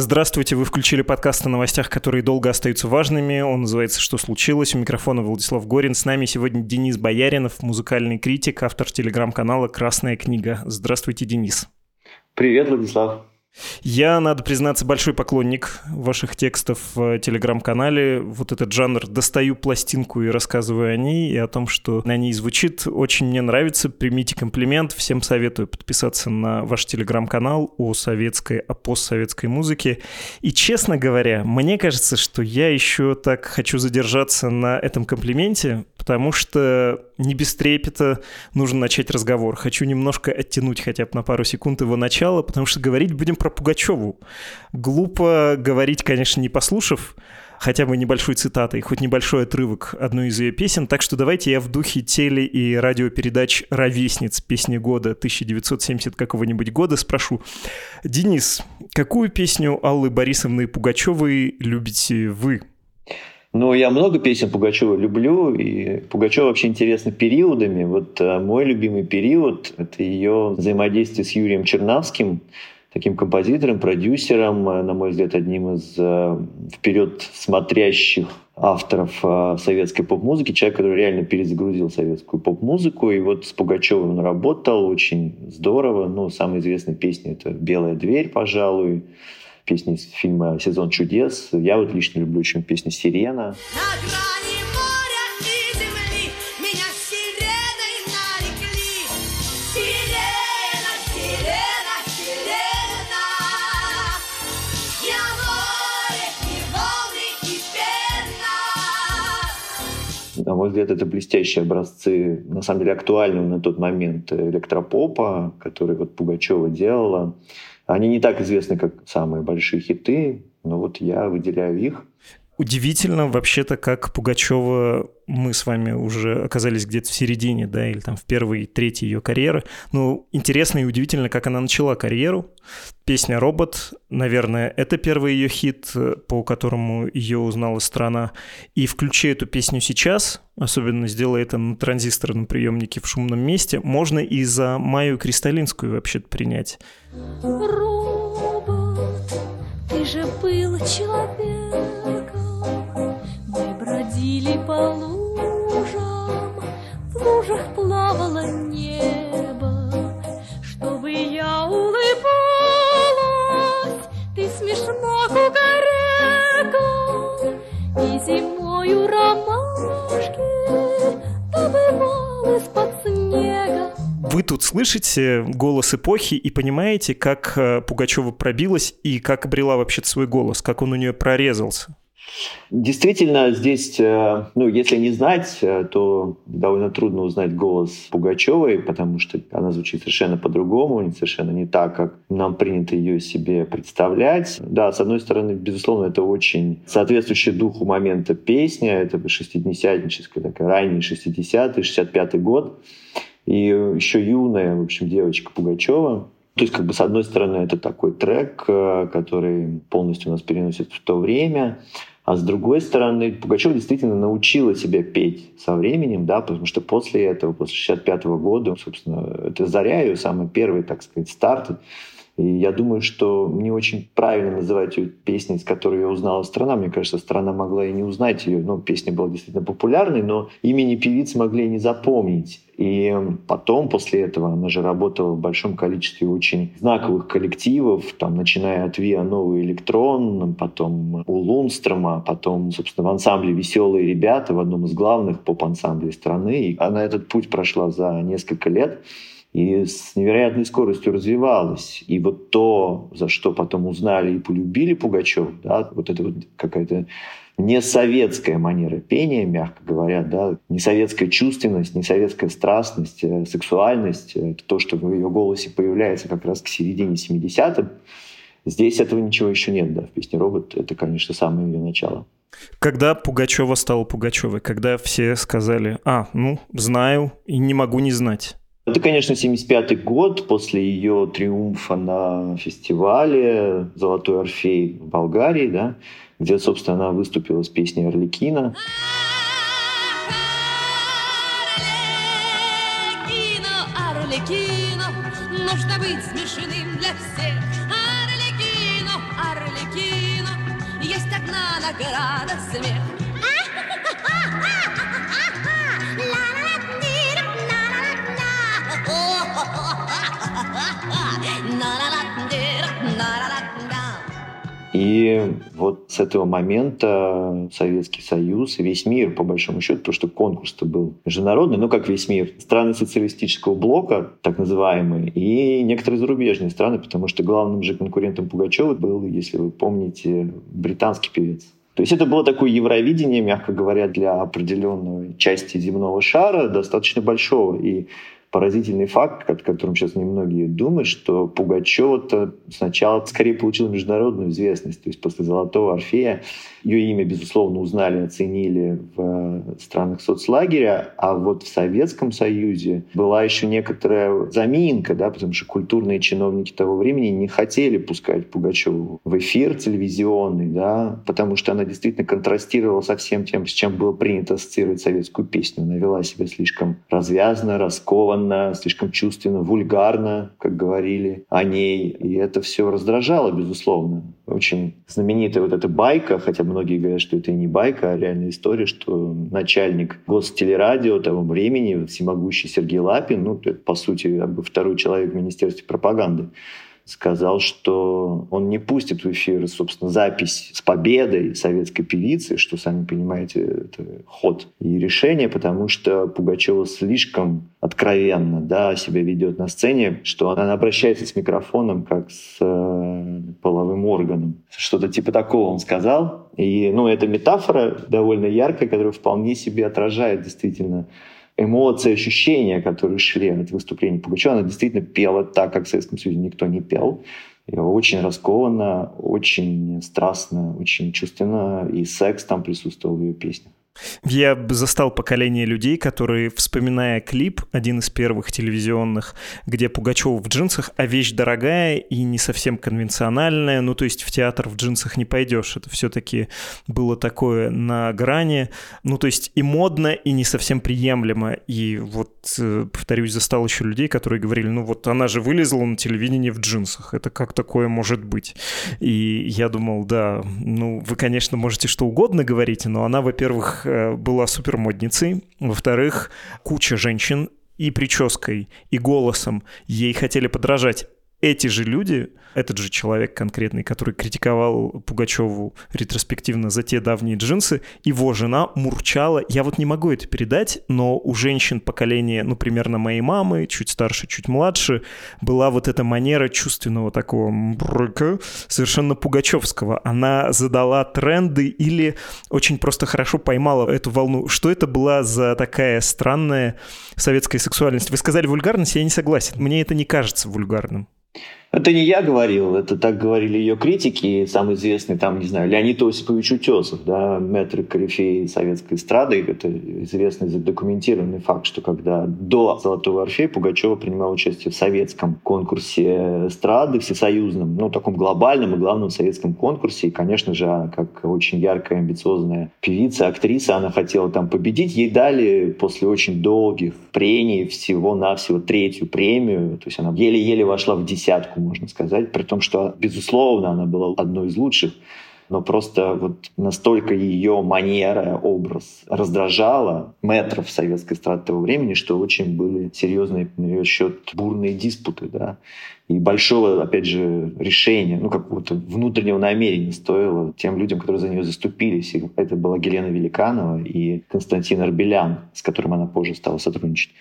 Здравствуйте, вы включили подкаст о новостях, которые долго остаются важными. Он называется «Что случилось?». У микрофона Владислав Горин. С нами сегодня Денис Бояринов, музыкальный критик, автор телеграм-канала «Красная книга». Здравствуйте, Денис. Привет, Владислав. Я, надо признаться, большой поклонник ваших текстов в телеграм-канале. Вот этот жанр «достаю пластинку и рассказываю о ней» и о том, что на ней звучит, очень мне нравится. Примите комплимент. Всем советую подписаться на ваш телеграм-канал о советской, о постсоветской музыке. И, честно говоря, мне кажется, что я еще так хочу задержаться на этом комплименте, потому что не без трепета нужно начать разговор. Хочу немножко оттянуть хотя бы на пару секунд его начала, потому что говорить будем про Пугачеву. Глупо говорить, конечно, не послушав, хотя бы небольшой цитатой, хоть небольшой отрывок одной из ее песен. Так что давайте я в духе теле- и радиопередач «Ровесниц. Песни года» 1970 какого-нибудь года спрошу. Денис, какую песню Аллы Борисовны Пугачевой любите вы? Ну, я много песен Пугачева люблю, и Пугачева вообще интересна периодами. Вот а, мой любимый период — это ее взаимодействие с Юрием Чернавским, таким композитором, продюсером, а, на мой взгляд, одним из а, вперед смотрящих авторов советской поп-музыки, человек, который реально перезагрузил советскую поп-музыку. И вот с Пугачевым он работал очень здорово. Ну, самая известная песня — это «Белая дверь», пожалуй песни из фильма «Сезон чудес». Я вот лично люблю очень песню «Сирена». на мой взгляд, это блестящие образцы, на самом деле актуального на тот момент электропопа, который вот Пугачева делала. Они не так известны, как самые большие хиты, но вот я выделяю их. Удивительно вообще-то, как Пугачева мы с вами уже оказались где-то в середине, да, или там в первой, третьей ее карьеры. Ну, интересно и удивительно, как она начала карьеру. Песня «Робот», наверное, это первый ее хит, по которому ее узнала страна. И включи эту песню сейчас, особенно сделай это на транзисторном приемнике в шумном месте, можно и за Майю Кристалинскую вообще-то принять. Зимою ромашки добывал из-под снега. Вы тут слышите голос эпохи и понимаете, как э, Пугачева пробилась и как обрела вообще свой голос, как он у нее прорезался. Действительно, здесь, э, ну, если не знать, э, то довольно трудно узнать голос Пугачевой, потому что она звучит совершенно по-другому, совершенно не так, как нам принято ее себе представлять. Да, с одной стороны, безусловно, это очень соответствующая духу момента песня, это шестидесятническая, такая ранний 60-й, 65-й год и еще юная, в общем, девочка Пугачева. То есть, как бы, с одной стороны, это такой трек, э, который полностью нас переносит в то время, а с другой стороны, Пугачева действительно научила себя петь со временем, да, потому что после этого, после 65 -го года, собственно, это «Заря» ее самый первый, так сказать, старт и я думаю, что не очень правильно называть ее песней, с которой ее узнала страна. Мне кажется, страна могла и не узнать ее. Ну, песня была действительно популярной, но имени певицы могли и не запомнить. И потом, после этого, она же работала в большом количестве очень знаковых коллективов, там, начиная от ВИА «Новый электрон», потом у Лунстрома, потом, собственно, в ансамбле «Веселые ребята», в одном из главных поп-ансамблей страны. И она этот путь прошла за несколько лет и с невероятной скоростью развивалась. И вот то, за что потом узнали и полюбили Пугачев, да, вот это вот какая-то не советская манера пения, мягко говоря, да, не советская чувственность, не советская страстность, э, сексуальность, это то, что в ее голосе появляется как раз к середине 70-х, Здесь этого ничего еще нет, да, в песне «Робот» это, конечно, самое ее начало. Когда Пугачева стала Пугачевой? Когда все сказали, а, ну, знаю и не могу не знать? Это, конечно, 75-й год после ее триумфа на фестивале «Золотой Орфей» в Болгарии, да, где, собственно, она выступила с песней «Орликина». Орликино, нужно быть смешным для всех. Орликино, Орликино, есть одна награда смех. И вот с этого момента Советский Союз и весь мир, по большому счету, потому что конкурс-то был международный, ну как весь мир, страны социалистического блока, так называемые, и некоторые зарубежные страны, потому что главным же конкурентом Пугачева был, если вы помните, британский певец. То есть это было такое Евровидение, мягко говоря, для определенной части земного шара, достаточно большого. И поразительный факт, о котором сейчас немногие думают, что Пугачева-то сначала скорее получила международную известность. То есть после «Золотого Орфея» ее имя, безусловно, узнали, оценили в странах соцлагеря, а вот в Советском Союзе была еще некоторая заминка, да, потому что культурные чиновники того времени не хотели пускать Пугачеву в эфир телевизионный, да, потому что она действительно контрастировала со всем тем, с чем было принято ассоциировать советскую песню. Она вела себя слишком развязно, раскованно, слишком чувственно, вульгарно, как говорили о ней. И это все раздражало, безусловно. Очень знаменитая вот эта байка, хотя многие говорят, что это и не байка, а реальная история, что начальник гостелерадио того времени, всемогущий Сергей Лапин, ну, это, по сути, второй человек в Министерстве пропаганды, сказал, что он не пустит в эфир, собственно, запись с победой советской певицы, что, сами понимаете, это ход и решение, потому что Пугачева слишком откровенно да, себя ведет на сцене, что она обращается с микрофоном как с э, половым органом. Что-то типа такого он сказал. И ну, это метафора довольно яркая, которая вполне себе отражает действительно эмоции, ощущения, которые шли от выступления Пугачева, она действительно пела так, как в Советском Союзе никто не пел. Очень раскованно, очень страстно, очень чувственно, и секс там присутствовал в ее песнях. Я застал поколение людей, которые, вспоминая клип, один из первых телевизионных, где Пугачева в джинсах, а вещь дорогая и не совсем конвенциональная, ну то есть в театр в джинсах не пойдешь, это все-таки было такое на грани, ну то есть и модно, и не совсем приемлемо, и вот, э, повторюсь, застал еще людей, которые говорили, ну вот она же вылезла на телевидении в джинсах, это как такое может быть? И я думал, да, ну вы, конечно, можете что угодно говорить, но она, во-первых, Э, была супермодницей. Во-вторых, куча женщин и прической, и голосом ей хотели подражать эти же люди, этот же человек конкретный, который критиковал Пугачеву ретроспективно за те давние джинсы, его жена мурчала. Я вот не могу это передать, но у женщин поколения, ну, примерно моей мамы, чуть старше, чуть младше, была вот эта манера чувственного такого мрыка, совершенно пугачевского. Она задала тренды или очень просто хорошо поймала эту волну. Что это была за такая странная советская сексуальность? Вы сказали вульгарность, я не согласен. Мне это не кажется вульгарным. Это не я говорил, это так говорили ее критики, самый известный там, не знаю, Леонид Осипович Утесов, да, мэтр корифей советской эстрады. Это известный задокументированный факт, что когда до «Золотого Орфея» Пугачева принимала участие в советском конкурсе эстрады, всесоюзном, ну, таком глобальном и главном советском конкурсе. И, конечно же, как очень яркая, амбициозная певица, актриса, она хотела там победить. Ей дали после очень долгих прений всего-навсего третью премию. То есть она еле-еле вошла в десятку можно сказать, при том, что, безусловно, она была одной из лучших но просто вот настолько ее манера, образ раздражала метров советской эстрады того времени, что очень были серьезные на ее счет бурные диспуты, да и большого, опять же, решения, ну, какого-то внутреннего намерения стоило тем людям, которые за нее заступились. И это была Гелена Великанова и Константин Арбелян, с которым она позже стала сотрудничать.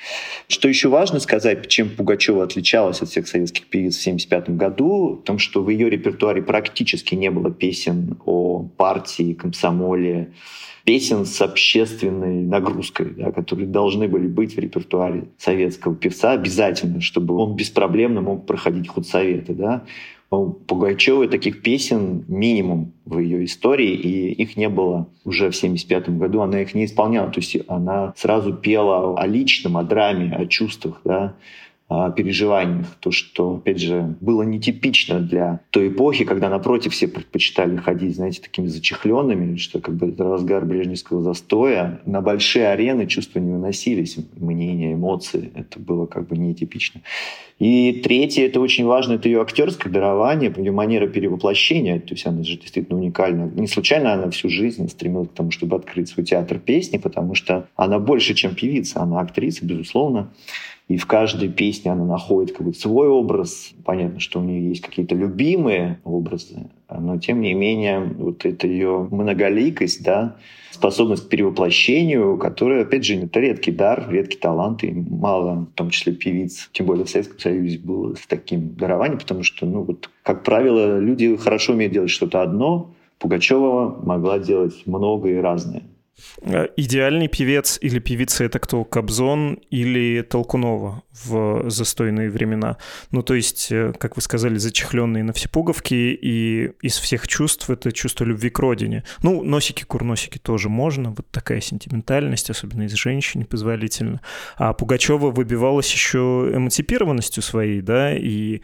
Что еще важно сказать, чем Пугачева отличалась от всех советских певиц в 1975 году, в том, что в ее репертуаре практически не было песен о партии, комсомоле, песен с общественной нагрузкой, да, которые должны были быть в репертуаре советского певца обязательно, чтобы он беспроблемно мог проходить худсоветы. Да. У Пугачевой таких песен минимум в ее истории, и их не было уже в 1975 году. Она их не исполняла. То есть она сразу пела о личном, о драме, о чувствах. Да переживаниях. То, что, опять же, было нетипично для той эпохи, когда, напротив, все предпочитали ходить, знаете, такими зачехленными, что как бы разгар брежневского застоя. На большие арены чувства не выносились, мнения, эмоции. Это было как бы нетипично. И третье, это очень важно, это ее актерское дарование, ее манера перевоплощения. То есть она же действительно уникальна. Не случайно она всю жизнь стремилась к тому, чтобы открыть свой театр песни, потому что она больше, чем певица. Она актриса, безусловно и в каждой песне она находит какой-то свой образ. Понятно, что у нее есть какие-то любимые образы, но тем не менее вот эта ее многоликость, да, способность к перевоплощению, которая, опять же, это редкий дар, редкий талант, и мало, в том числе певиц, тем более в Советском Союзе было с таким дарованием, потому что, ну вот, как правило, люди хорошо умеют делать что-то одно, Пугачева могла делать много и разное. Э, идеальный певец или певица — это кто? Кобзон или Толкунова в застойные времена? Ну, то есть, э, как вы сказали, зачехленные на все пуговки, и из всех чувств это чувство любви к родине. Ну, носики-курносики тоже можно, вот такая сентиментальность, особенно из женщин, позволительно. А Пугачева выбивалась еще эмансипированностью своей, да, и,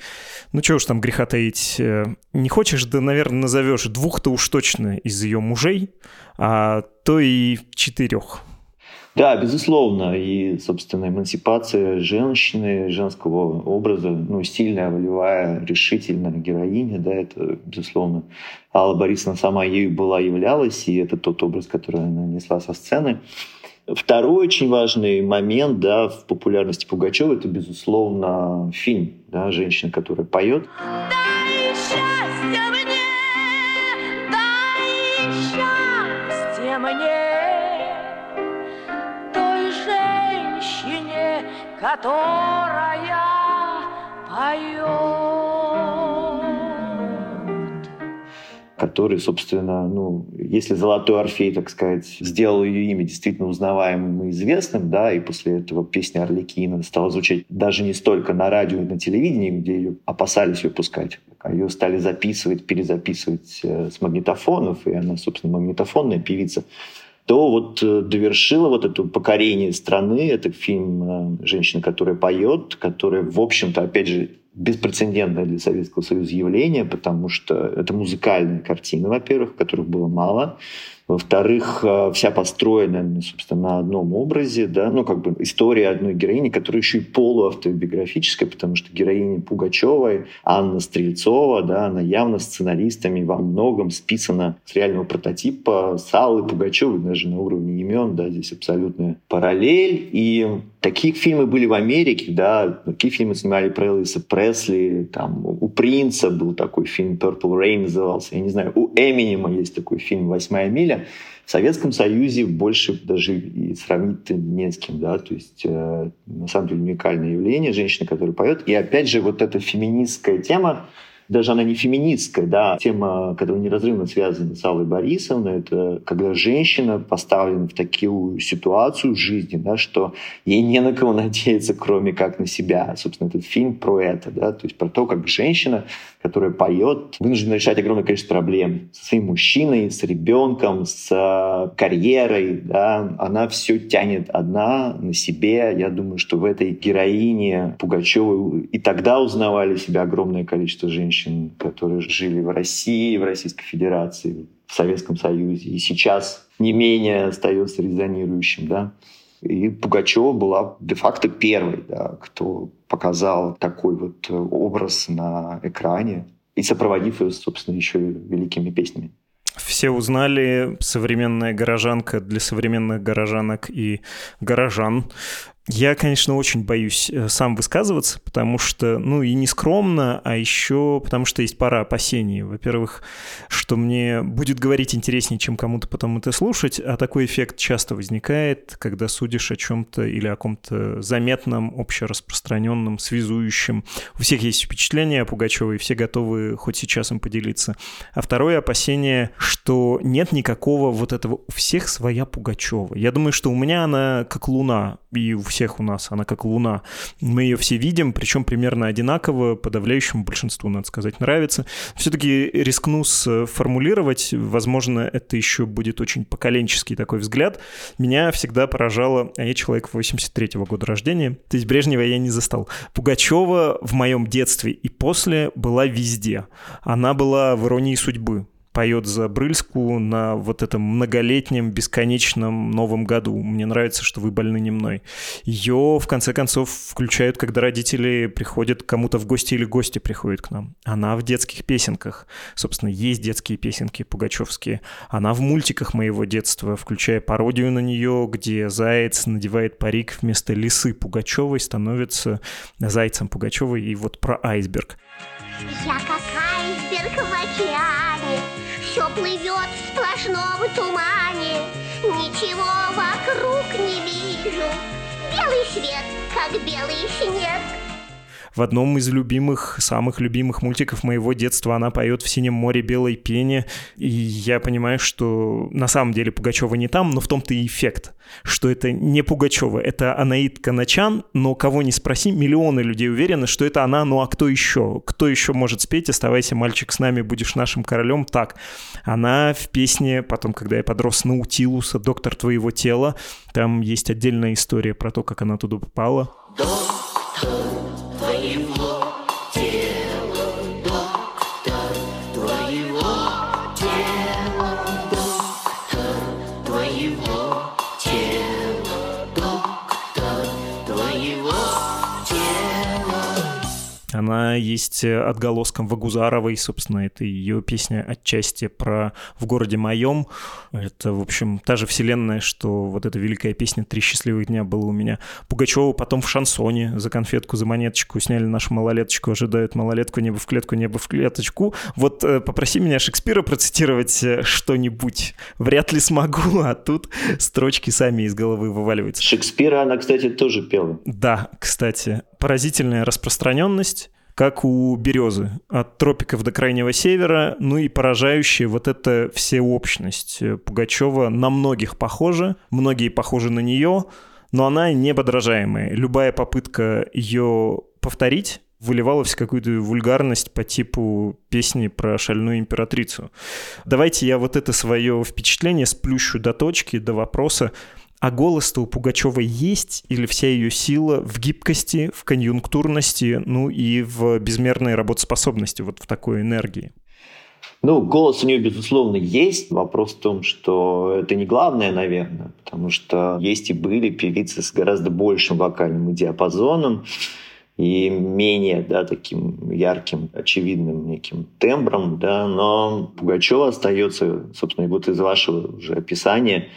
ну, чего уж там греха таить, э, не хочешь, да, наверное, назовешь двух-то уж точно из ее мужей, а то и четырех. Да, безусловно. И, собственно, эмансипация женщины, женского образа, ну, сильная, волевая, решительная героиня, да, это, безусловно, Алла Борисовна сама ею была, являлась, и это тот образ, который она несла со сцены. Второй очень важный момент да, в популярности Пугачева – это, безусловно, фильм да, «Женщина, которая поет». Которая поет. который, собственно, ну, если Золотой Орфей, так сказать, сделал ее имя действительно узнаваемым и известным, да, и после этого песня Орликина стала звучать даже не столько на радио и на телевидении, где ее опасались ее пускать, а ее стали записывать, перезаписывать э, с магнитофонов, и она, собственно, магнитофонная певица, то вот э, довершила вот это покорение страны. Это фильм э, «Женщина, которая поет», которая, в общем-то, опять же, беспрецедентное для Советского Союза явление, потому что это музыкальная картина, во-первых, которых было мало. Во-вторых, э, вся построена, собственно, на одном образе, да, ну, как бы история одной героини, которая еще и полуавтобиографическая, потому что героиня Пугачевой, Анна Стрельцова, да, она явно сценаристами во многом списана с реального прототипа с Аллы Пугачевой, даже на уровне имен, да, здесь абсолютная параллель. И такие фильмы были в Америке, да, такие фильмы снимали про Элвиса Пресли, там, у Принца был такой фильм Purple Rain назывался, я не знаю, у Эминема есть такой фильм «Восьмая миля», далее. В Советском Союзе больше даже и сравнить не с кем, да, то есть э, на самом деле уникальное явление, женщина, которая поет. И опять же вот эта феминистская тема, даже она не феминистская, да, тема, которая неразрывно связана с Аллой Борисовной, это когда женщина поставлена в такую ситуацию в жизни, да, что ей не на кого надеяться, кроме как на себя. Собственно, этот фильм про это, да, то есть про то, как женщина, которая поет, вынуждена решать огромное количество проблем со своим мужчиной, с ребенком, с э, карьерой, да, она все тянет одна на себе. Я думаю, что в этой героине Пугачевой и тогда узнавали себя огромное количество женщин, которые жили в России, в Российской Федерации, в Советском Союзе, и сейчас не менее остается резонирующим, да. И Пугачева была де-факто первой, да, кто показал такой вот образ на экране и сопроводив ее, собственно, еще великими песнями. Все узнали современная горожанка для современных горожанок и горожан Я, конечно, очень боюсь э, сам высказываться, потому что, ну, и не скромно, а еще потому что есть пара опасений. Во-первых, что мне будет говорить интереснее, чем кому-то потом это слушать, а такой эффект часто возникает, когда судишь о чем-то или о ком-то заметном, общераспространенном, связующем. У всех есть впечатления о Пугачевой, и все готовы хоть сейчас им поделиться. А второе опасение, что нет никакого вот этого «у всех своя Пугачева». Я думаю, что у меня она как луна, и у всех у нас, она как луна. Мы ее все видим, причем примерно одинаково, подавляющему большинству, надо сказать, нравится. Все-таки рискну сформулировать, возможно, это еще будет очень поколенческий такой взгляд. Меня всегда поражало, а я человек 83-го года рождения, то есть Брежнева я не застал. Пугачева в моем детстве и после была везде. Она была в «Иронии судьбы», поет за Брыльску на вот этом многолетнем, бесконечном Новом году. Мне нравится, что вы больны не мной. Ее, в конце концов, включают, когда родители приходят кому-то в гости или гости приходят к нам. Она в детских песенках. Собственно, есть детские песенки пугачевские. Она в мультиках моего детства, включая пародию на нее, где заяц надевает парик вместо лисы Пугачевой, становится зайцем Пугачевой. И вот про айсберг. Я как айсберг в океане все плывет в сплошном тумане. Ничего вокруг не вижу. Белый свет, как белый снег в одном из любимых, самых любимых мультиков моего детства она поет в «Синем море белой пене», и я понимаю, что на самом деле Пугачева не там, но в том-то и эффект, что это не Пугачева, это Анаит Каначан, но кого не спроси, миллионы людей уверены, что это она, ну а кто еще? Кто еще может спеть «Оставайся, мальчик, с нами, будешь нашим королем»? Так, она в песне, потом, когда я подрос Наутилуса, «Доктор твоего тела», там есть отдельная история про то, как она туда попала. Доктор твоего тела, Она есть отголоском Вагузаровой, собственно, это ее песня отчасти про «В городе моем». Это, в общем, та же вселенная, что вот эта великая песня «Три счастливых дня» была у меня. Пугачева потом в шансоне за конфетку, за монеточку сняли нашу малолеточку, ожидают малолетку, небо в клетку, небо в клеточку. Вот э, попроси меня Шекспира процитировать э, что-нибудь. Вряд ли смогу, а тут строчки сами из головы вываливаются. Шекспира она, кстати, тоже пела. Да, кстати. Поразительная распространенность как у березы, от тропиков до крайнего севера, ну и поражающая вот эта всеобщность. Пугачева на многих похожа, многие похожи на нее, но она неподражаемая. Любая попытка ее повторить выливалась в какую-то вульгарность по типу песни про шальную императрицу. Давайте я вот это свое впечатление сплющу до точки, до вопроса, а голос-то у Пугачевой есть, или вся ее сила в гибкости, в конъюнктурности, ну и в безмерной работоспособности, вот в такой энергии? Ну, голос у нее, безусловно, есть. Вопрос в том, что это не главное, наверное, потому что есть и были певицы с гораздо большим вокальным диапазоном и менее да, таким ярким, очевидным неким тембром, да, но Пугачева остается, собственно, вот из вашего уже описания,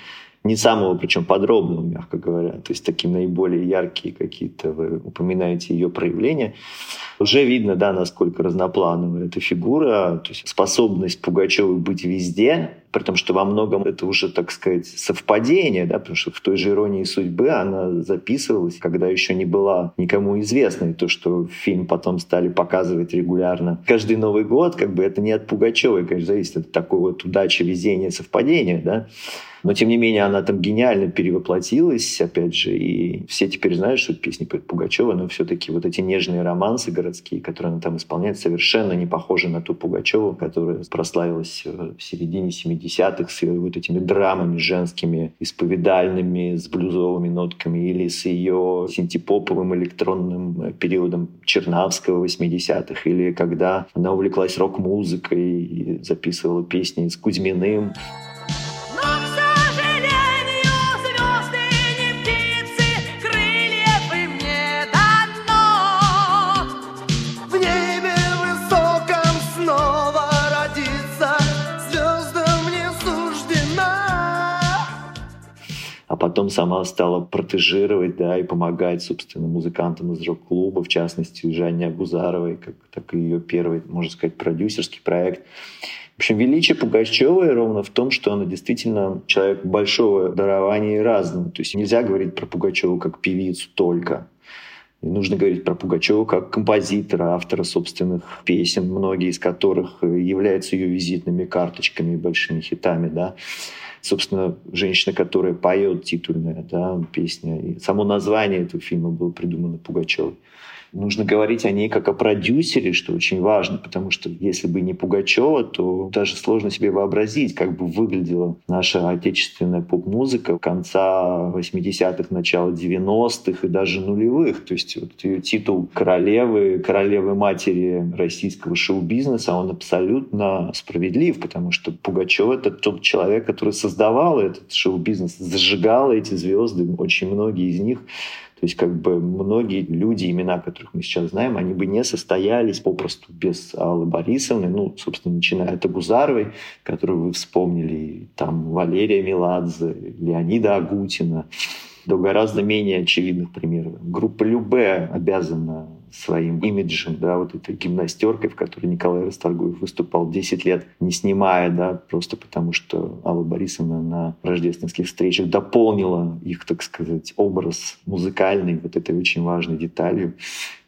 не самого, причем подробного, мягко говоря, то есть такие наиболее яркие какие-то, вы упоминаете ее проявления, уже видно, да, насколько разноплановая эта фигура, то есть способность Пугачевой быть везде, при том, что во многом это уже, так сказать, совпадение, да, потому что в той же «Иронии судьбы» она записывалась, когда еще не была никому известной. То, что фильм потом стали показывать регулярно каждый Новый год, как бы это не от Пугачевой, конечно, зависит от такой вот удачи, везения, совпадения, да. Но, тем не менее, она там гениально перевоплотилась, опять же, и все теперь знают, что песни Пугачева, но все-таки вот эти нежные романсы городские, которые она там исполняет, совершенно не похожи на ту Пугачеву, которая прославилась в середине 70-х с ее вот этими драмами женскими, исповедальными, с блюзовыми нотками, или с ее синтепоповым электронным периодом Чернавского 80-х, или когда она увлеклась рок-музыкой и записывала песни с Кузьминым. Сама стала протежировать, да, и помогать, собственно, музыкантам из рок-клуба, в частности, Жанне Абузаровой, как, так и ее первый, можно сказать, продюсерский проект. В общем, величие Пугачевой ровно в том, что она действительно человек большого дарования и разного. То есть нельзя говорить про Пугачеву как певицу только. И нужно говорить про Пугачеву как композитора, автора собственных песен, многие из которых являются ее визитными карточками и большими хитами. Да? Собственно, женщина, которая поет титульная да, песня. И само название этого фильма было придумано Пугачевой. Нужно говорить о ней как о продюсере, что очень важно, потому что если бы не Пугачева, то даже сложно себе вообразить, как бы выглядела наша отечественная поп-музыка конца 80-х, начала 90-х и даже нулевых. То есть вот ее титул королевы, королевы матери российского шоу-бизнеса, он абсолютно справедлив, потому что Пугачева — это тот человек, который создавал этот шоу-бизнес, зажигал эти звезды, очень многие из них то есть как бы многие люди, имена которых мы сейчас знаем, они бы не состоялись попросту без Аллы Борисовны, ну, собственно, начиная от Агузаровой, которую вы вспомнили, там Валерия Меладзе, Леонида Агутина, до гораздо менее очевидных примеров. Группа Любе обязана своим имиджем, да, вот этой гимнастеркой, в которой Николай Расторгуев выступал 10 лет, не снимая, да, просто потому что Алла Борисовна на рождественских встречах дополнила их, так сказать, образ музыкальный вот этой очень важной деталью.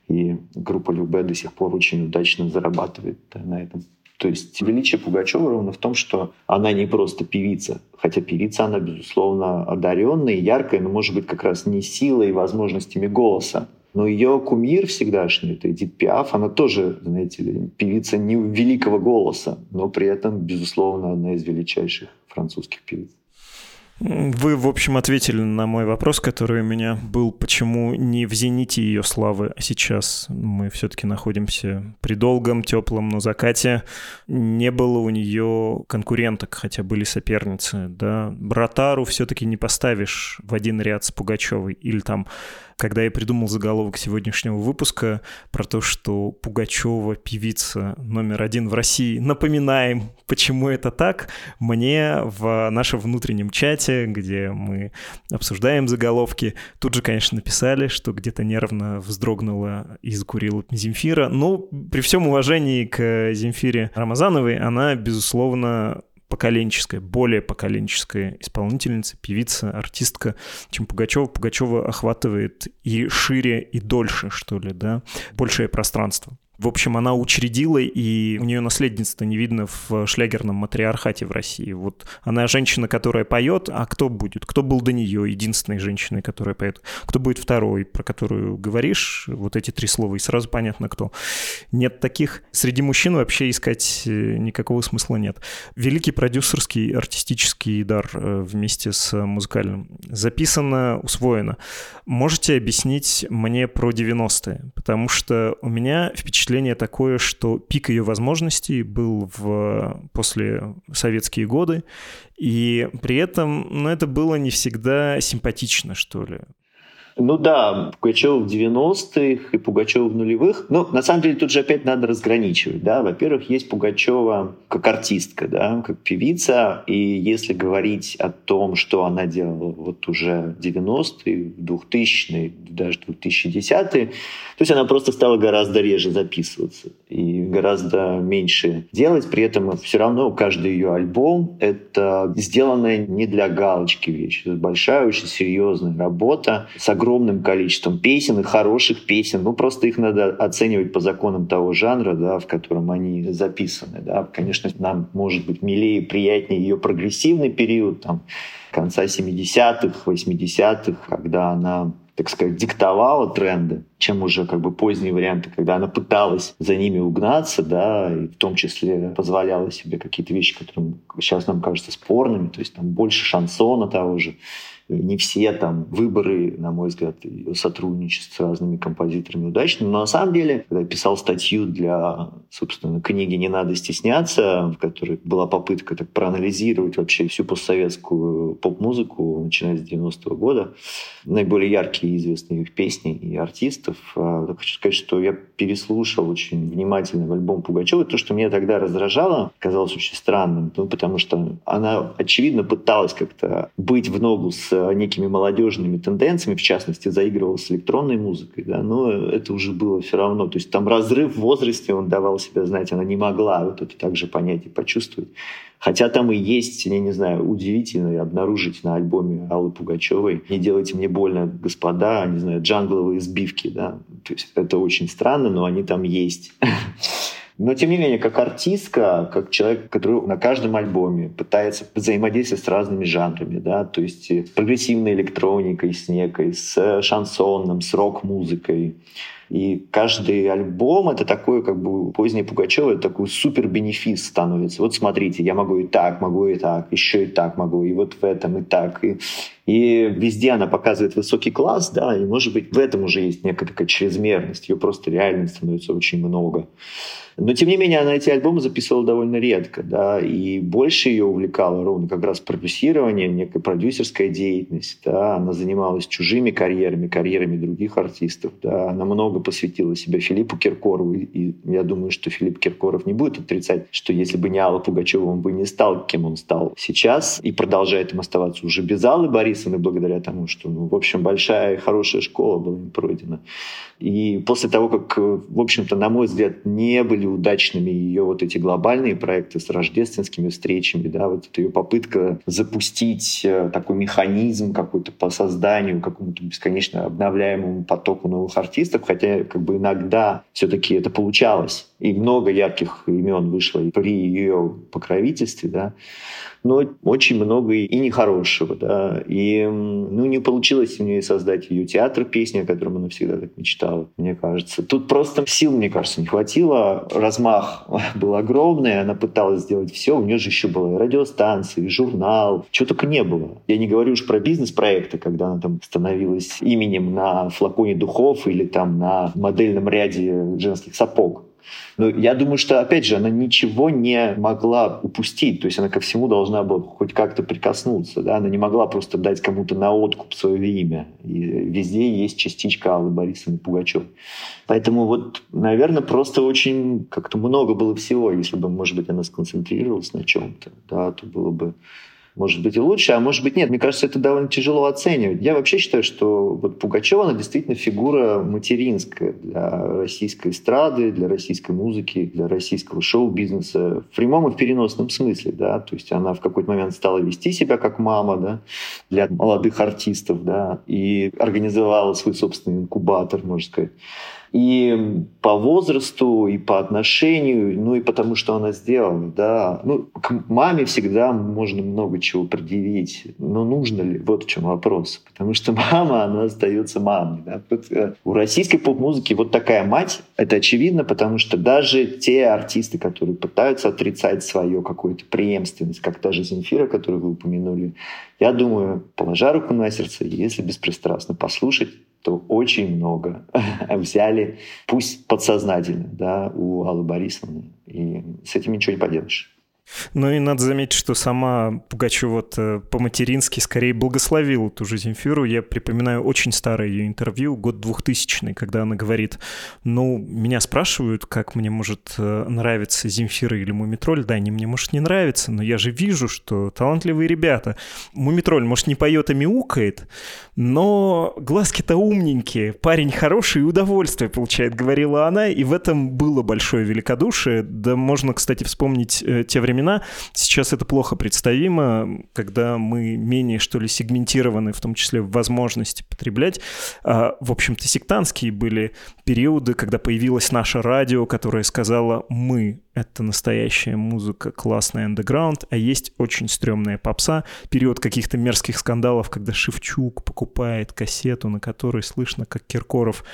И группа Любе до сих пор очень удачно зарабатывает да, на этом. То есть величие Пугачева ровно в том, что она не просто певица, хотя певица она, безусловно, одаренная, яркая, но, может быть, как раз не силой и возможностями голоса, но ее кумир всегдашний, это Эдит Пиаф, она тоже, знаете ли, певица не великого голоса, но при этом, безусловно, одна из величайших французских певиц. Вы, в общем, ответили на мой вопрос, который у меня был, почему не в зените ее славы, а сейчас мы все-таки находимся при долгом, теплом, но закате. Не было у нее конкуренток, хотя были соперницы, да. Братару все-таки не поставишь в один ряд с Пугачевой или там когда я придумал заголовок сегодняшнего выпуска про то, что Пугачева певица номер один в России, напоминаем, почему это так, мне в нашем внутреннем чате, где мы обсуждаем заголовки, тут же, конечно, написали, что где-то нервно вздрогнула и закурила Земфира. Но при всем уважении к Земфире Рамазановой, она, безусловно, поколенческая, более поколенческая исполнительница, певица, артистка, чем Пугачева. Пугачева охватывает и шире, и дольше, что ли, да, большее пространство. В общем, она учредила, и у нее наследница не видно в шлягерном матриархате в России. Вот она женщина, которая поет, а кто будет? Кто был до нее единственной женщиной, которая поет? Кто будет второй, про которую говоришь? Вот эти три слова, и сразу понятно, кто. Нет таких. Среди мужчин вообще искать э, никакого смысла нет. Великий продюсерский артистический дар э, вместе с музыкальным. Записано, усвоено. Можете объяснить мне про 90-е? Потому что у меня впечатление впечатление такое, что пик ее возможностей был в после советские годы, и при этом, ну, это было не всегда симпатично, что ли. Ну да, Пугачева в 90-х и Пугачева в нулевых. Ну, на самом деле, тут же опять надо разграничивать. Да? Во-первых, есть Пугачева как артистка, да, как певица. И если говорить о том, что она делала вот уже в 90-е, 2000-е, даже 2010-е, то есть она просто стала гораздо реже записываться и гораздо меньше делать. При этом все равно каждый ее альбом — это сделанная не для галочки вещь. Это большая, очень серьезная работа с огромным количеством песен и хороших песен. Ну, просто их надо оценивать по законам того жанра, да, в котором они записаны. Да. Конечно, нам может быть милее, приятнее ее прогрессивный период, там, конца 70-х, 80-х, когда она так сказать, диктовала тренды, чем уже как бы поздние варианты, когда она пыталась за ними угнаться, да, и в том числе позволяла себе какие-то вещи, которые сейчас нам кажутся спорными, то есть там больше шансона того же, не все там выборы, на мой взгляд, сотрудничество с разными композиторами удачны. Но на самом деле, когда я писал статью для, собственно, книги «Не надо стесняться», в которой была попытка так проанализировать вообще всю постсоветскую поп-музыку, начиная с 90-го года, наиболее яркие и известные их песни и артистов, а, хочу сказать, что я переслушал очень внимательно альбом Пугачева. То, что меня тогда раздражало, казалось очень странным, ну, потому что она, очевидно, пыталась как-то быть в ногу с некими молодежными тенденциями, в частности, заигрывал с электронной музыкой, да, но это уже было все равно. То есть там разрыв в возрасте, он давал себя знать, она не могла вот это также понять и почувствовать. Хотя там и есть, я не знаю, удивительно обнаружить на альбоме Аллы Пугачевой «Не делайте мне больно, господа», не знаю, джангловые сбивки, да. То есть это очень странно, но они там есть. Но, тем не менее, как артистка, как человек, который на каждом альбоме пытается взаимодействовать с разными жанрами, да, то есть с прогрессивной электроникой, с некой, с шансоном, с рок-музыкой, и каждый альбом — это такой, как бы, поздний Пугачева, это такой супер бенефис становится. Вот смотрите, я могу и так, могу и так, еще и так могу, и вот в этом и так. И, и везде она показывает высокий класс, да, и, может быть, в этом уже есть некая такая чрезмерность, ее просто реально становится очень много. Но, тем не менее, она эти альбомы записывала довольно редко, да, и больше ее увлекало ровно как раз продюсирование, некая продюсерская деятельность, да, она занималась чужими карьерами, карьерами других артистов, да, она много посвятила себя Филиппу Киркорову, и я думаю, что Филипп Киркоров не будет отрицать, что если бы не Алла Пугачева, он бы не стал, кем он стал сейчас, и продолжает им оставаться уже без Аллы Борисовны, благодаря тому, что, ну, в общем, большая и хорошая школа была им пройдена. И после того, как, в общем-то, на мой взгляд, не были удачными ее вот эти глобальные проекты с рождественскими встречами, да, вот эта ее попытка запустить э, такой механизм какой-то по созданию какому-то бесконечно обновляемому потоку новых артистов, хотя как бы иногда все-таки это получалось. И много ярких имен вышло при ее покровительстве, да но очень много и нехорошего, да, и, ну, не получилось у нее создать ее театр песни, о котором она всегда так мечтала, мне кажется. Тут просто сил, мне кажется, не хватило, размах был огромный, она пыталась сделать все, у нее же еще была и радиостанция, и журнал, чего только не было. Я не говорю уж про бизнес-проекты, когда она там становилась именем на флаконе духов или там на модельном ряде женских сапог. Но я думаю, что, опять же, она ничего не могла упустить. То есть она ко всему должна была хоть как-то прикоснуться. Да? Она не могла просто дать кому-то на откуп свое имя. И везде есть частичка Аллы Борисовны Пугачевой. Поэтому вот, наверное, просто очень как-то много было всего. Если бы, может быть, она сконцентрировалась на чем-то, да, то было бы может быть и лучше, а может быть нет. Мне кажется, это довольно тяжело оценивать. Я вообще считаю, что вот Пугачева, она действительно фигура материнская для российской эстрады, для российской музыки, для российского шоу-бизнеса в прямом и в переносном смысле, да. То есть она в какой-то момент стала вести себя как мама, да, для молодых артистов, да, и организовала свой собственный инкубатор, можно сказать. И по возрасту, и по отношению, ну и потому, что она сделала, да. Ну, к маме всегда можно много чего предъявить, но нужно ли? Вот в чем вопрос. Потому что мама, она остается мамой. Да? Э, у российской поп-музыки вот такая мать, это очевидно, потому что даже те артисты, которые пытаются отрицать свою какую-то преемственность, как та же Земфира, которую вы упомянули, я думаю, положа руку на сердце, если беспристрастно послушать, то очень много взяли, пусть подсознательно, да, у Аллы Борисовны. И с этим ничего не поделаешь. Ну и надо заметить, что сама Пугачева по-матерински скорее благословила ту же Земфиру. Я припоминаю очень старое ее интервью, год 2000 когда она говорит, ну, меня спрашивают, как мне может э, нравиться Земфира или Мумитроль. Да, они мне, может, не нравятся, но я же вижу, что талантливые ребята. Мумитроль, может, не поет, а мяукает, но глазки-то умненькие, парень хороший и удовольствие получает, говорила она, и в этом было большое великодушие. Да можно, кстати, вспомнить э, те времена, времена. Сейчас это плохо представимо, когда мы менее, что ли, сегментированы, в том числе в возможности потреблять. А, в общем-то, сектантские были периоды, когда появилось наше радио, которое сказало «мы» — это настоящая музыка, классная андеграунд, а есть очень стрёмная попса, период каких-то мерзких скандалов, когда Шевчук покупает кассету, на которой слышно, как Киркоров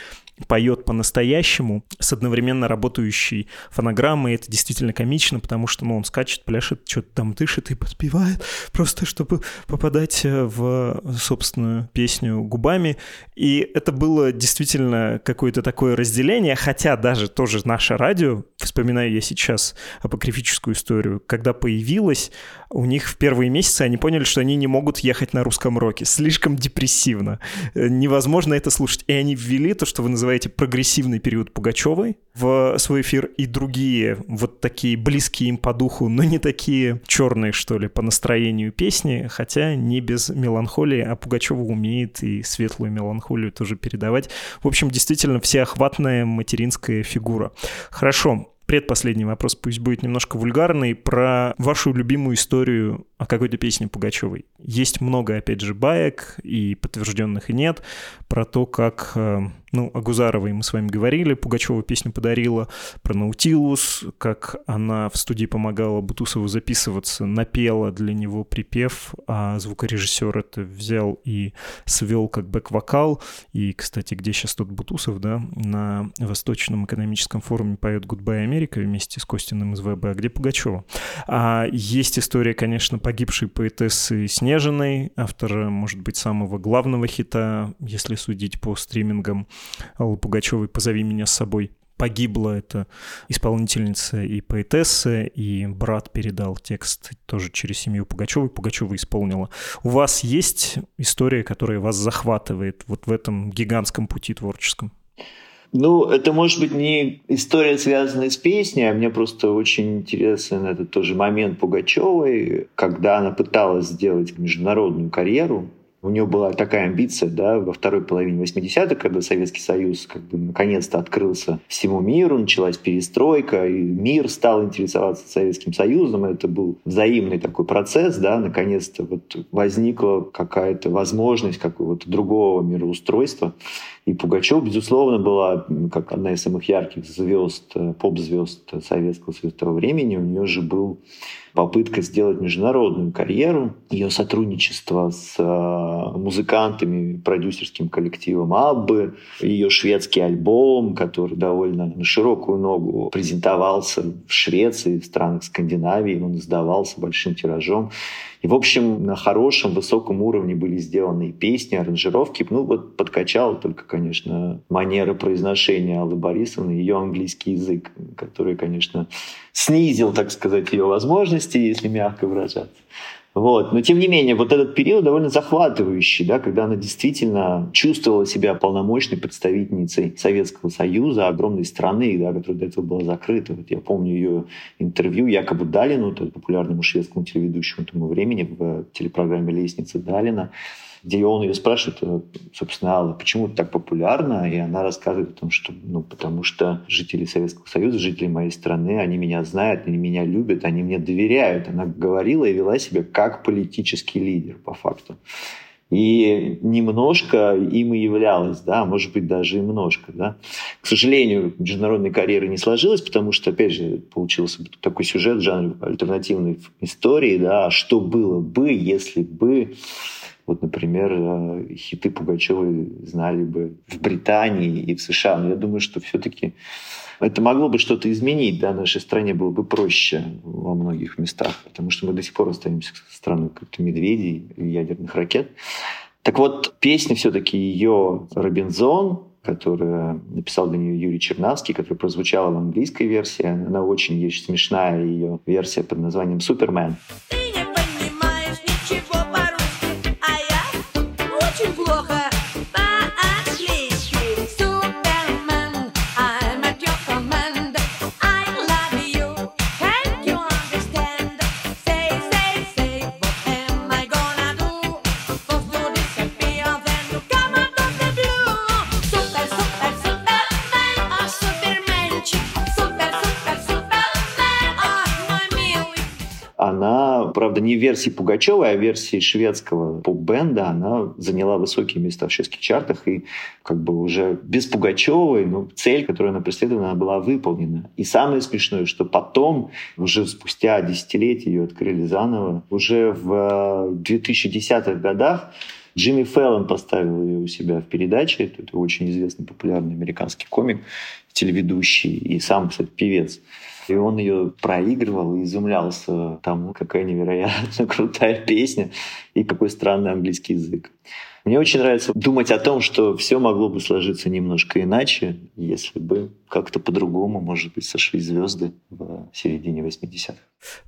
поет по-настоящему с одновременно работающей фонограммой. Это действительно комично, потому что ну, он скачет, пляшет, что-то там дышит и подпевает, просто чтобы попадать э, в собственную песню губами. И это было действительно какое-то такое разделение, хотя даже тоже наше радио, вспоминаю я сейчас апокрифическую историю, когда появилось, у них в первые месяцы они поняли, что они не могут ехать на русском роке. Слишком депрессивно. Э, невозможно это слушать. И они ввели то, что вы называете прогрессивный период Пугачевой в свой эфир, и другие вот такие близкие им по духу, но не такие черные, что ли, по настроению песни, хотя не без меланхолии, а Пугачева умеет и светлую меланхолию тоже передавать. В общем, действительно всеохватная материнская фигура. Хорошо, предпоследний вопрос, пусть будет немножко вульгарный, про вашу любимую историю о какой-то песне Пугачевой. Есть много, опять же, баек, и подтвержденных и нет, про то, как, э, ну, о Гузаровой мы с вами говорили, Пугачева песню подарила, про Наутилус, как она в студии помогала Бутусову записываться, напела для него припев, а звукорежиссер это взял и свел как бэк-вокал. И, кстати, где сейчас тот Бутусов, да, на Восточном экономическом форуме поет «Goodbye Америка» вместе с Костиным из ВБ, а где Пугачева? А есть история, конечно, погибшей поэтессы Снежиной, автора, может быть, самого главного хита, если судить по стримингам Аллы Пугачевой «Позови меня с собой». Погибла эта исполнительница и поэтесса, и брат передал текст тоже через семью Пугачевой. Пугачева исполнила. У вас есть история, которая вас захватывает вот в этом гигантском пути творческом? Ну, это может быть не история, связанная с песней, а мне просто очень интересен этот тоже момент Пугачевой, когда она пыталась сделать международную карьеру, у нее была такая амбиция, да, во второй половине 80-х, когда Советский Союз как бы наконец-то открылся всему миру, началась перестройка, и мир стал интересоваться Советским Союзом. Это был взаимный такой процесс, да, наконец-то вот возникла какая-то возможность какого-то другого мироустройства. И Пугачев, безусловно, была как одна из самых ярких звезд, поп-звезд Советского Союза того времени. У нее же был попытка сделать международную карьеру, ее сотрудничество с э, музыкантами, продюсерским коллективом Аббы, ее шведский альбом, который довольно на широкую ногу презентовался в Швеции, в странах Скандинавии, он издавался большим тиражом. И, в общем, на хорошем, высоком уровне были сделаны песни, аранжировки. Ну, вот подкачал только, конечно, манера произношения Аллы Борисовны, ее английский язык, который, конечно, снизил, так сказать, ее возможности, если мягко выражаться. Вот. Но тем не менее, вот этот период довольно захватывающий, да, когда она действительно чувствовала себя полномочной представительницей Советского Союза, огромной страны, да, которая до этого была закрыта. Вот я помню ее интервью якобы Далину, популярному шведскому телеведущему тому времени в телепрограмме «Лестница Далина», где он ее спрашивает, э, собственно, Алла, почему так популярно? И она рассказывает о том, что, ну, потому что жители Советского Союза, жители моей страны, они меня знают, они меня любят, они мне доверяют. Она говорила и вела себя как политический лидер, по факту. И немножко им и являлась, да, может быть, даже и немножко, да. К сожалению, международной карьеры не сложилось, потому что, опять же, получился такой сюжет в жанре альтернативной истории, да, что было бы, если бы вот, например, э, хиты Пугачевой знали бы в Британии и в США. Но я думаю, что все-таки это могло бы что-то изменить, да, нашей стране было бы проще во многих местах, потому что мы до сих пор остаемся страной как-то медведей и ядерных ракет. Так вот, песня все-таки ее «Робинзон», которую написал для нее Юрий Чернавский, которая прозвучала в английской версии. Она очень есть смешная ее версия под названием «Супермен». Супермен. Правда, не в версии Пугачевой, а в версии шведского поп-бенда она заняла высокие места в шведских чартах, и как бы уже без Пугачевой ну, цель, которую она преследовала, она была выполнена. И самое смешное, что потом, уже спустя десятилетия ее открыли заново, уже в 2010-х годах Джимми Фэллон поставил ее у себя в передаче. Это очень известный популярный американский комик, телеведущий и сам, кстати, певец. И он ее проигрывал и изумлялся тому, какая невероятно крутая песня и какой странный английский язык. Мне очень нравится думать о том, что все могло бы сложиться немножко иначе, если бы как-то по-другому, может быть, сошли звезды в середине 80-х.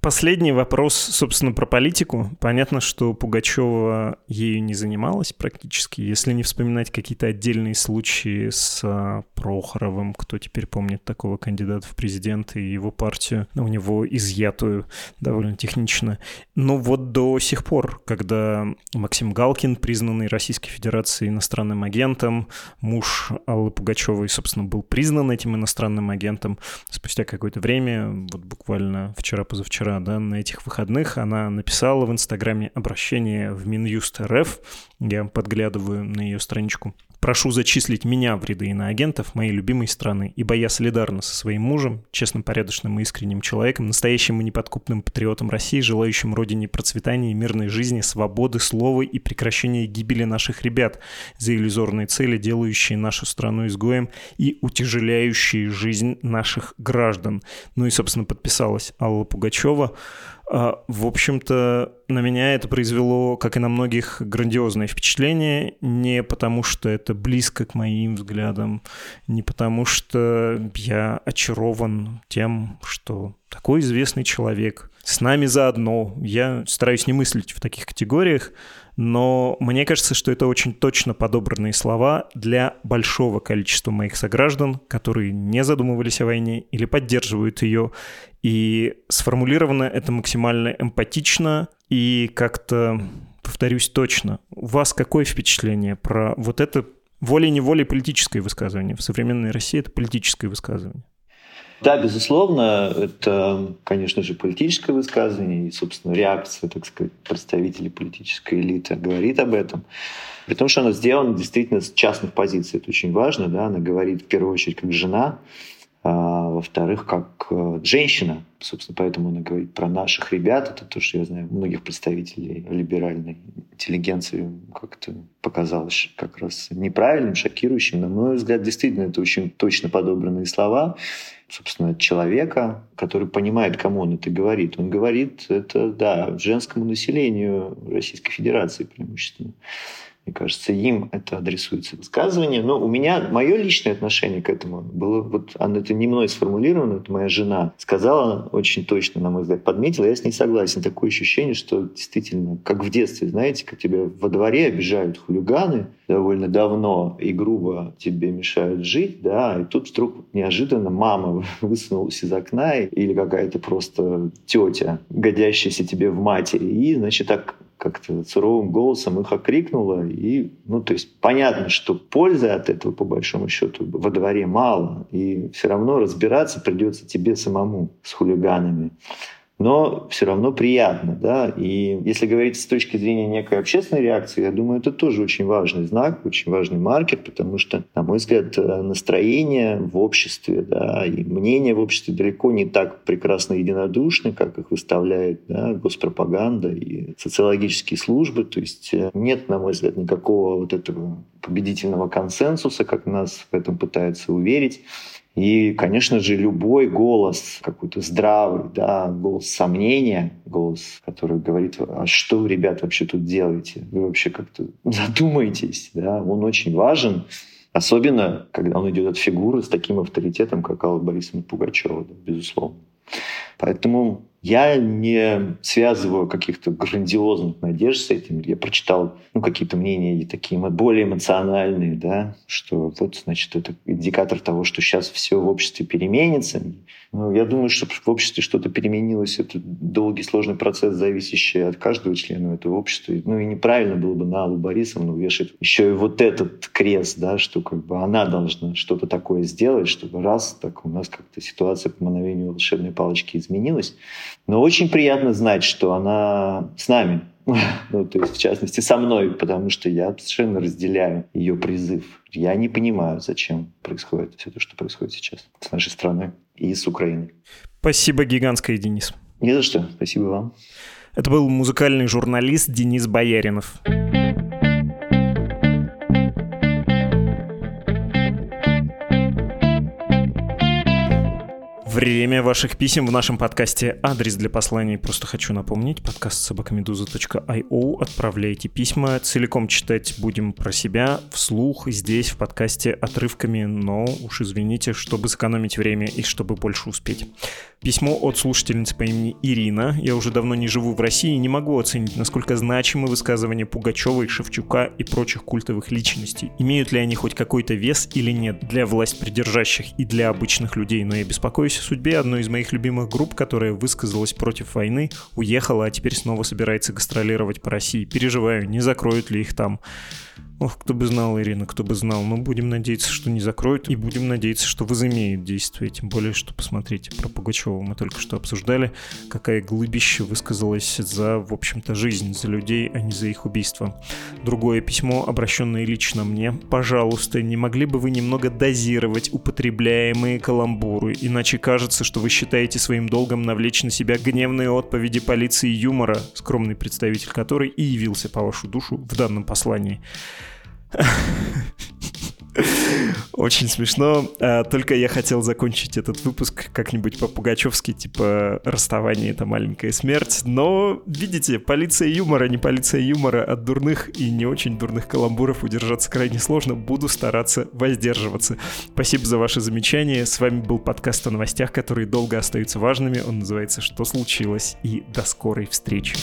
Последний вопрос, собственно, про политику. Понятно, что Пугачева ею не занималась практически. Если не вспоминать какие-то отдельные случаи с а, Прохоровым, кто теперь помнит такого кандидата в президенты и его партию, у него изъятую довольно технично. Но вот до сих пор, когда Максим Галкин, признанный Российской Федерацией иностранным агентом, муж Аллы Пугачевой, собственно, был признан этим иностранным агентом, спустя какое-то время, вот буквально вчера-позавчера, позавчера, да, на этих выходных, она написала в Инстаграме обращение в Минюст РФ. Я подглядываю на ее страничку. Прошу зачислить меня в ряды иноагентов моей любимой страны, ибо я солидарна со своим мужем, честным, порядочным и искренним человеком, настоящим и неподкупным патриотом России, желающим родине процветания мирной жизни, свободы, слова и прекращения гибели наших ребят за иллюзорные цели, делающие нашу страну изгоем и утяжеляющие жизнь наших граждан. Ну и, собственно, подписалась Алла Пугачева. А, в общем-то, на меня это произвело, как и на многих, грандиозное впечатление. Не потому, что это близко к моим взглядам, не потому, что я очарован тем, что такой известный человек с нами заодно. Я стараюсь не мыслить в таких категориях, но мне кажется, что это очень точно подобранные слова для большого количества моих сограждан, которые не задумывались о войне или поддерживают ее. И сформулировано это максимально эмпатично и как-то, повторюсь точно. У вас какое впечатление про вот это волей-неволей политическое высказывание? В современной России это политическое высказывание. Да, безусловно, это, конечно же, политическое высказывание, и, собственно, реакция, так сказать, представителей политической элиты говорит об этом. При том, что она сделана действительно с частных позиций. Это очень важно, да, она говорит в первую очередь как жена, а во-вторых, как э, женщина. Собственно, поэтому она говорит про наших ребят. Это то, что я знаю многих представителей либеральной интеллигенции как-то показалось как раз неправильным, шокирующим. На мой взгляд, действительно, это очень точно подобранные слова собственно, человека, который понимает, кому он это говорит. Он говорит это, да, женскому населению Российской Федерации преимущественно. Мне кажется, им это адресуется высказывание. Но у меня мое личное отношение к этому было, вот оно это не мной сформулировано, это моя жена сказала очень точно, на мой взгляд, подметила, я с ней согласен. Такое ощущение, что действительно, как в детстве, знаете, как тебя во дворе обижают хулиганы довольно давно и грубо тебе мешают жить, да, и тут вдруг неожиданно мама высунулась из окна или какая-то просто тетя, годящаяся тебе в матери, и, значит, так как-то суровым голосом их окрикнула. И, ну, то есть понятно, что пользы от этого, по большому счету, во дворе мало. И все равно разбираться придется тебе самому с хулиганами но все равно приятно. Да? И если говорить с точки зрения некой общественной реакции, я думаю, это тоже очень важный знак, очень важный маркер, потому что, на мой взгляд, э, настроение в обществе да, и мнение в обществе далеко не так прекрасно единодушны, как их выставляет да, госпропаганда и социологические службы. То есть э, нет, на мой взгляд, никакого вот этого победительного консенсуса, как нас в этом пытаются уверить. И, конечно же, любой голос, какой-то здравый, да, голос сомнения, голос, который говорит, а что вы, ребят, вообще тут делаете? Вы вообще как-то задумаетесь, да, он очень важен. Особенно, когда он идет от фигуры с таким авторитетом, как Алла Борисовна Пугачева, да, безусловно. Поэтому я не связываю каких-то грандиозных надежд с этим. Я прочитал ну, какие-то мнения такие более эмоциональные, да, что вот, значит, это индикатор того, что сейчас все в обществе переменится. Ну, я думаю, что в обществе что-то переменилось. Это долгий, сложный процесс, зависящий от каждого члена этого общества. Ну и неправильно было бы на Аллу Борисовну вешать еще и вот этот крест, да, что как бы она должна что-то такое сделать, чтобы раз так у нас как-то ситуация по мановению волшебной палочки изменилась. Но очень приятно знать, что она с нами, ну, то есть, в частности, со мной, потому что я совершенно разделяю ее призыв. Я не понимаю, зачем происходит все то, что происходит сейчас с нашей страной и с Украиной. Спасибо гигантское, Денис. Не за что. Спасибо вам. Это был музыкальный журналист Денис Бояринов. Время ваших писем в нашем подкасте. Адрес для посланий просто хочу напомнить. Подкаст собакамедуза.io. Отправляйте письма. Целиком читать будем про себя вслух здесь в подкасте отрывками, но уж извините, чтобы сэкономить время и чтобы больше успеть. Письмо от слушательницы по имени Ирина. Я уже давно не живу в России и не могу оценить, насколько значимы высказывания Пугачева и Шевчука и прочих культовых личностей. Имеют ли они хоть какой-то вес или нет для власть придержащих и для обычных людей, но я беспокоюсь судьбе одной из моих любимых групп, которая высказалась против войны, уехала, а теперь снова собирается гастролировать по России. Переживаю, не закроют ли их там. Ох, кто бы знал, Ирина, кто бы знал. Но будем надеяться, что не закроют, и будем надеяться, что возымеют действие. Тем более, что, посмотрите, про Пугачева мы только что обсуждали, какая глыбища высказалась за, в общем-то, жизнь, за людей, а не за их убийство. Другое письмо, обращенное лично мне. Пожалуйста, не могли бы вы немного дозировать употребляемые каламбуры, иначе кажется, что вы считаете своим долгом навлечь на себя гневные отповеди полиции юмора, скромный представитель которой и явился по вашу душу в данном послании. Очень смешно. А, только я хотел закончить этот выпуск как-нибудь по-пугачевски, типа «Расставание — это маленькая смерть». Но, видите, полиция юмора, не полиция юмора. От дурных и не очень дурных каламбуров удержаться крайне сложно. Буду стараться воздерживаться. Спасибо за ваши замечания. С вами был подкаст о новостях, которые долго остаются важными. Он называется «Что случилось?» И до скорой встречи.